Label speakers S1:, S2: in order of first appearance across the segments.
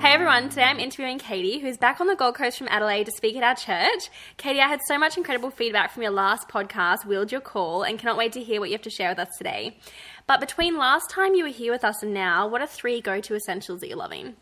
S1: Hey everyone, today I'm interviewing Katie, who's back on the Gold Coast from Adelaide to speak at our church. Katie, I had so much incredible feedback from your last podcast, Wield Your Call, and cannot wait to hear what you have to share with us today. But between last time you were here with us and now, what are three go to essentials that you're loving?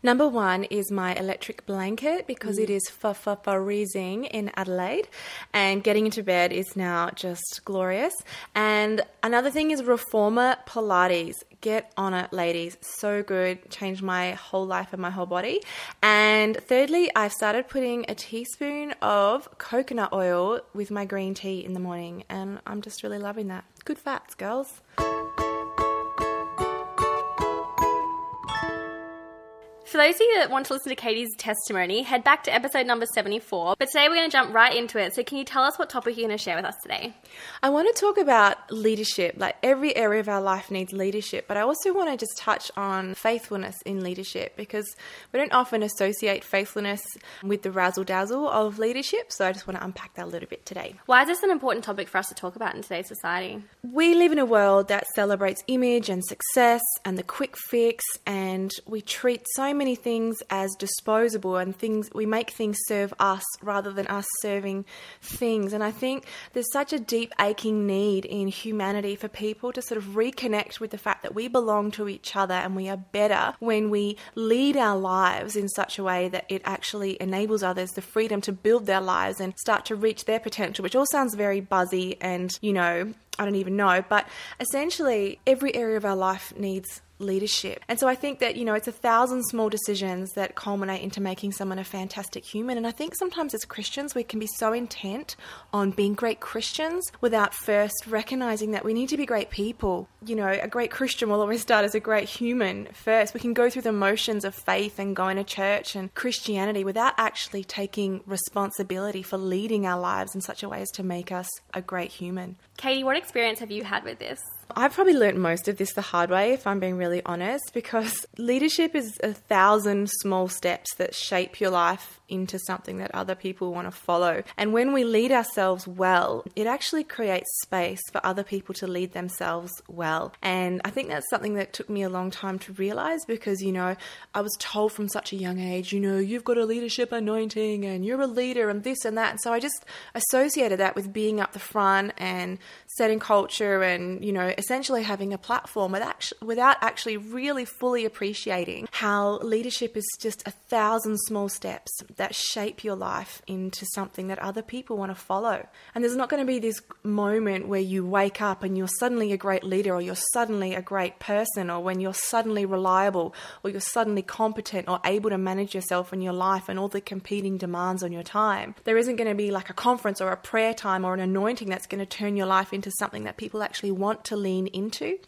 S2: Number one is my electric blanket because mm. it is for freezing in Adelaide, and getting into bed is now just glorious. And another thing is Reformer Pilates. Get on it, ladies. So good. Changed my whole life and my whole body. And thirdly, I've started putting a teaspoon of coconut oil with my green tea in the morning, and I'm just really loving that. Good fats, girls.
S1: For those of you that want to listen to Katie's testimony, head back to episode number 74. But today we're going to jump right into it. So, can you tell us what topic you're going to share with us today?
S2: I want to talk about leadership. Like every area of our life needs leadership, but I also want to just touch on faithfulness in leadership because we don't often associate faithfulness with the razzle dazzle of leadership. So, I just want to unpack that a little bit today.
S1: Why is this an important topic for us to talk about in today's society?
S2: We live in a world that celebrates image and success and the quick fix, and we treat so many things as disposable and things we make things serve us rather than us serving things. And I think there's such a deep aching need in humanity for people to sort of reconnect with the fact that we belong to each other and we are better when we lead our lives in such a way that it actually enables others the freedom to build their lives and start to reach their potential, which all sounds very buzzy and, you know, I don't even know. But essentially, every area of our life needs leadership. And so I think that, you know, it's a thousand small decisions that culminate into making someone a fantastic human. And I think sometimes as Christians, we can be so intent on being great Christians without first recognizing that we need to be great people. You know, a great Christian will always start as a great human first. We can go through the motions of faith and going to church and Christianity without actually taking responsibility for leading our lives in such a way as to make us a great human.
S1: Katie, what experience have you had with this?
S2: I've probably learnt most of this the hard way, if I'm being really honest, because leadership is a thousand small steps that shape your life into something that other people want to follow. And when we lead ourselves well, it actually creates space for other people to lead themselves well. And I think that's something that took me a long time to realize because, you know, I was told from such a young age, you know, you've got a leadership anointing and you're a leader and this and that. And so I just associated that with being up the front and setting culture and, you know, essentially having a platform without actually really fully appreciating how leadership is just a thousand small steps that shape your life into something that other people want to follow. And there's not going to be this moment where you wake up and you're suddenly a great leader or you're suddenly a great person or when you're suddenly reliable or you're suddenly competent or able to manage yourself and your life and all the competing demands on your time. There isn't going to be like a conference or a prayer time or an anointing that's going to turn your life into something that people actually want to lean into.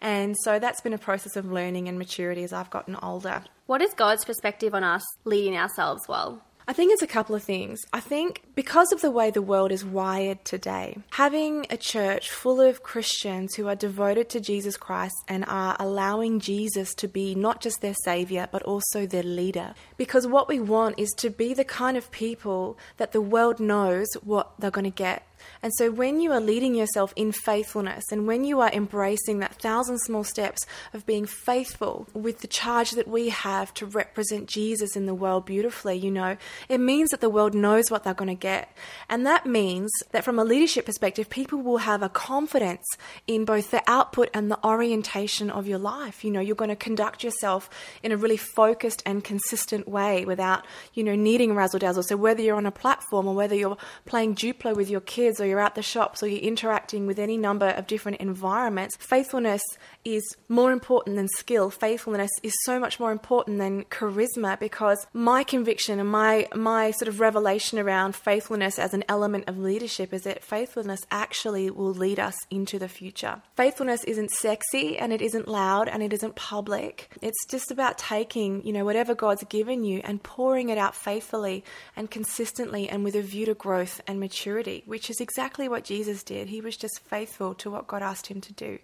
S2: And so that's been a process of learning and maturity as I've gotten older.
S1: What is God's perspective on us leading ourselves well?
S2: I think it's a couple of things. I think because of the way the world is wired today, having a church full of Christians who are devoted to Jesus Christ and are allowing Jesus to be not just their savior, but also their leader. Because what we want is to be the kind of people that the world knows what they're going to get and so, when you are leading yourself in faithfulness and when you are embracing that thousand small steps of being faithful with the charge that we have to represent Jesus in the world beautifully, you know, it means that the world knows what they're going to get. And that means that from a leadership perspective, people will have a confidence in both the output and the orientation of your life. You know, you're going to conduct yourself in a really focused and consistent way without, you know, needing razzle dazzle. So, whether you're on a platform or whether you're playing Duplo with your kids, kids or you're at the shops or you're interacting with any number of different environments, faithfulness is more important than skill. Faithfulness is so much more important than charisma because my conviction and my my sort of revelation around faithfulness as an element of leadership is that faithfulness actually will lead us into the future. Faithfulness isn't sexy and it isn't loud and it isn't public. It's just about taking, you know, whatever God's given you and pouring it out faithfully and consistently and with a view to growth and maturity, which is exactly what Jesus did. He was just faithful to what God asked him to do.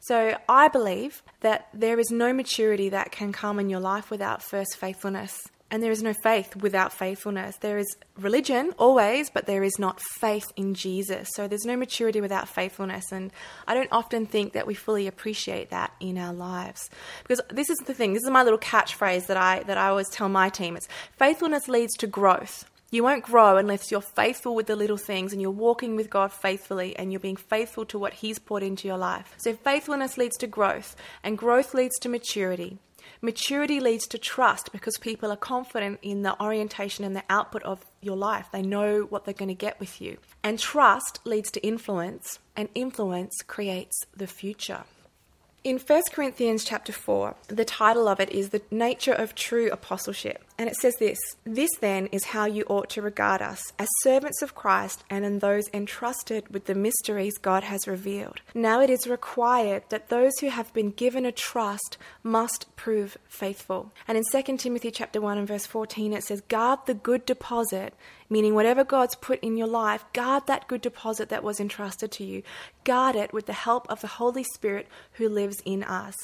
S2: So I believe that there is no maturity that can come in your life without first faithfulness. And there is no faith without faithfulness. There is religion always, but there is not faith in Jesus. So there's no maturity without faithfulness. And I don't often think that we fully appreciate that in our lives. Because this is the thing, this is my little catchphrase that I that I always tell my team. It's faithfulness leads to growth. You won't grow unless you're faithful with the little things and you're walking with God faithfully and you're being faithful to what He's poured into your life. So, faithfulness leads to growth, and growth leads to maturity. Maturity leads to trust because people are confident in the orientation and the output of your life. They know what they're going to get with you. And trust leads to influence, and influence creates the future. In 1 Corinthians chapter 4, the title of it is The Nature of True Apostleship. And it says this This then is how you ought to regard us, as servants of Christ and in those entrusted with the mysteries God has revealed. Now it is required that those who have been given a trust must prove faithful. And in 2 Timothy chapter 1 and verse 14 it says, Guard the good deposit meaning whatever God's put in your life, guard that good deposit that was entrusted to you. Guard it with the help of the Holy Spirit who lives in us.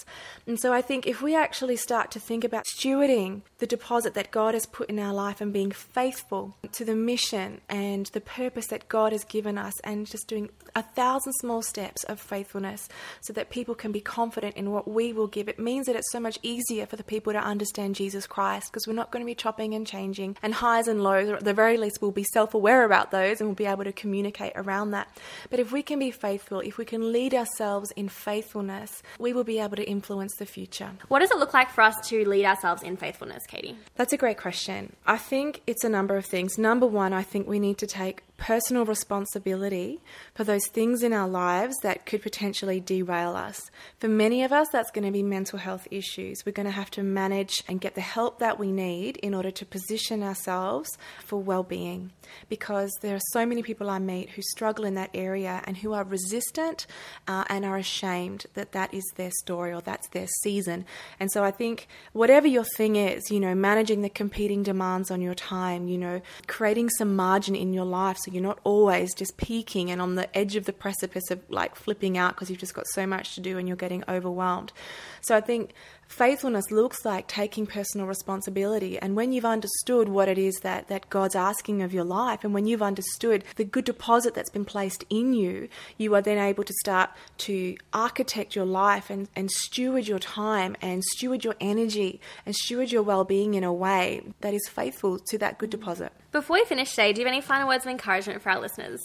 S2: And so I think if we actually start to think about stewarding the deposit that God has put in our life and being faithful to the mission and the purpose that God has given us and just doing a thousand small steps of faithfulness so that people can be confident in what we will give, it means that it's so much easier for the people to understand Jesus Christ because we're not going to be chopping and changing and highs and lows, or at the very least, we'll be self aware about those and we'll be able to communicate around that. But if we can be faithful, if we can lead ourselves in faithfulness, we will be able to influence the future.
S1: What does it look like for us to lead ourselves in faithfulness, Katie?
S2: That's a great question. I think it's a number of things. Number one, I think we need to take personal responsibility for those things in our lives that could potentially derail us. For many of us, that's going to be mental health issues. We're going to have to manage and get the help that we need in order to position ourselves for well being. Because there are so many people I meet who struggle in that area and who are resistant uh, and are ashamed that that is their story or that's their season. And so I think whatever your thing is, you know, managing the competing demands on your time, you know, creating some margin in your life so you're not always just peaking and on the edge of the precipice of like flipping out because you've just got so much to do and you're getting overwhelmed. So I think faithfulness looks like taking personal responsibility. And when you've understood what it is that, that God's asking of your life, and when you've understood the good deposit that's been placed in you, you are then able to start to architect your life and, and steward your time and steward your energy and steward your well being in a way that is faithful to that good deposit.
S1: Before we finish today, do you have any final words of encouragement for our listeners?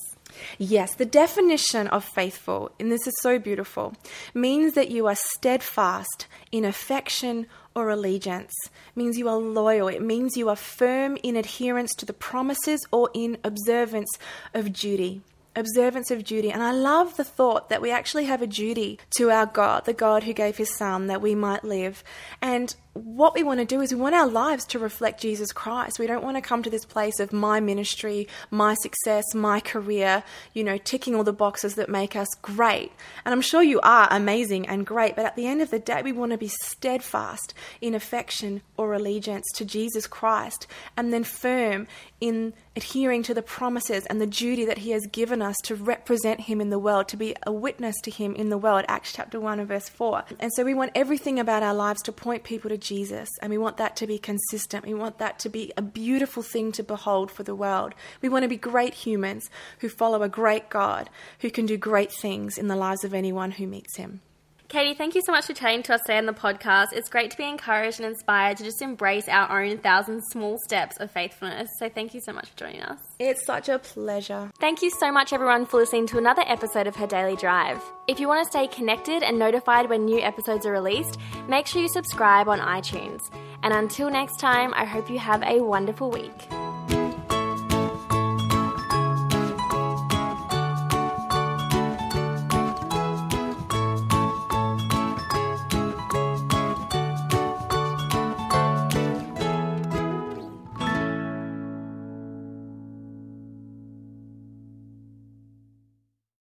S2: Yes, the definition of faithful, and this is so beautiful, means that you are steadfast in affection or allegiance. Means you are loyal. It means you are firm in adherence to the promises or in observance of duty observance of duty. And I love the thought that we actually have a duty to our God, the God who gave his son that we might live. And what we want to do is we want our lives to reflect Jesus Christ. We don't want to come to this place of my ministry, my success, my career, you know, ticking all the boxes that make us great. And I'm sure you are amazing and great, but at the end of the day, we want to be steadfast in affection or allegiance to Jesus Christ and then firm in adhering to the promises and the duty that He has given us to represent Him in the world, to be a witness to Him in the world. Acts chapter 1 and verse 4. And so we want everything about our lives to point people to Jesus, and we want that to be consistent. We want that to be a beautiful thing to behold for the world. We want to be great humans who follow a great God who can do great things in the lives of anyone who meets him.
S1: Katie, thank you so much for chatting to us today on the podcast. It's great to be encouraged and inspired to just embrace our own thousand small steps of faithfulness. So thank you so much for joining us.
S2: It's such a pleasure.
S1: Thank you so much, everyone, for listening to another episode of Her Daily Drive. If you want to stay connected and notified when new episodes are released, make sure you subscribe on iTunes. And until next time, I hope you have a wonderful week.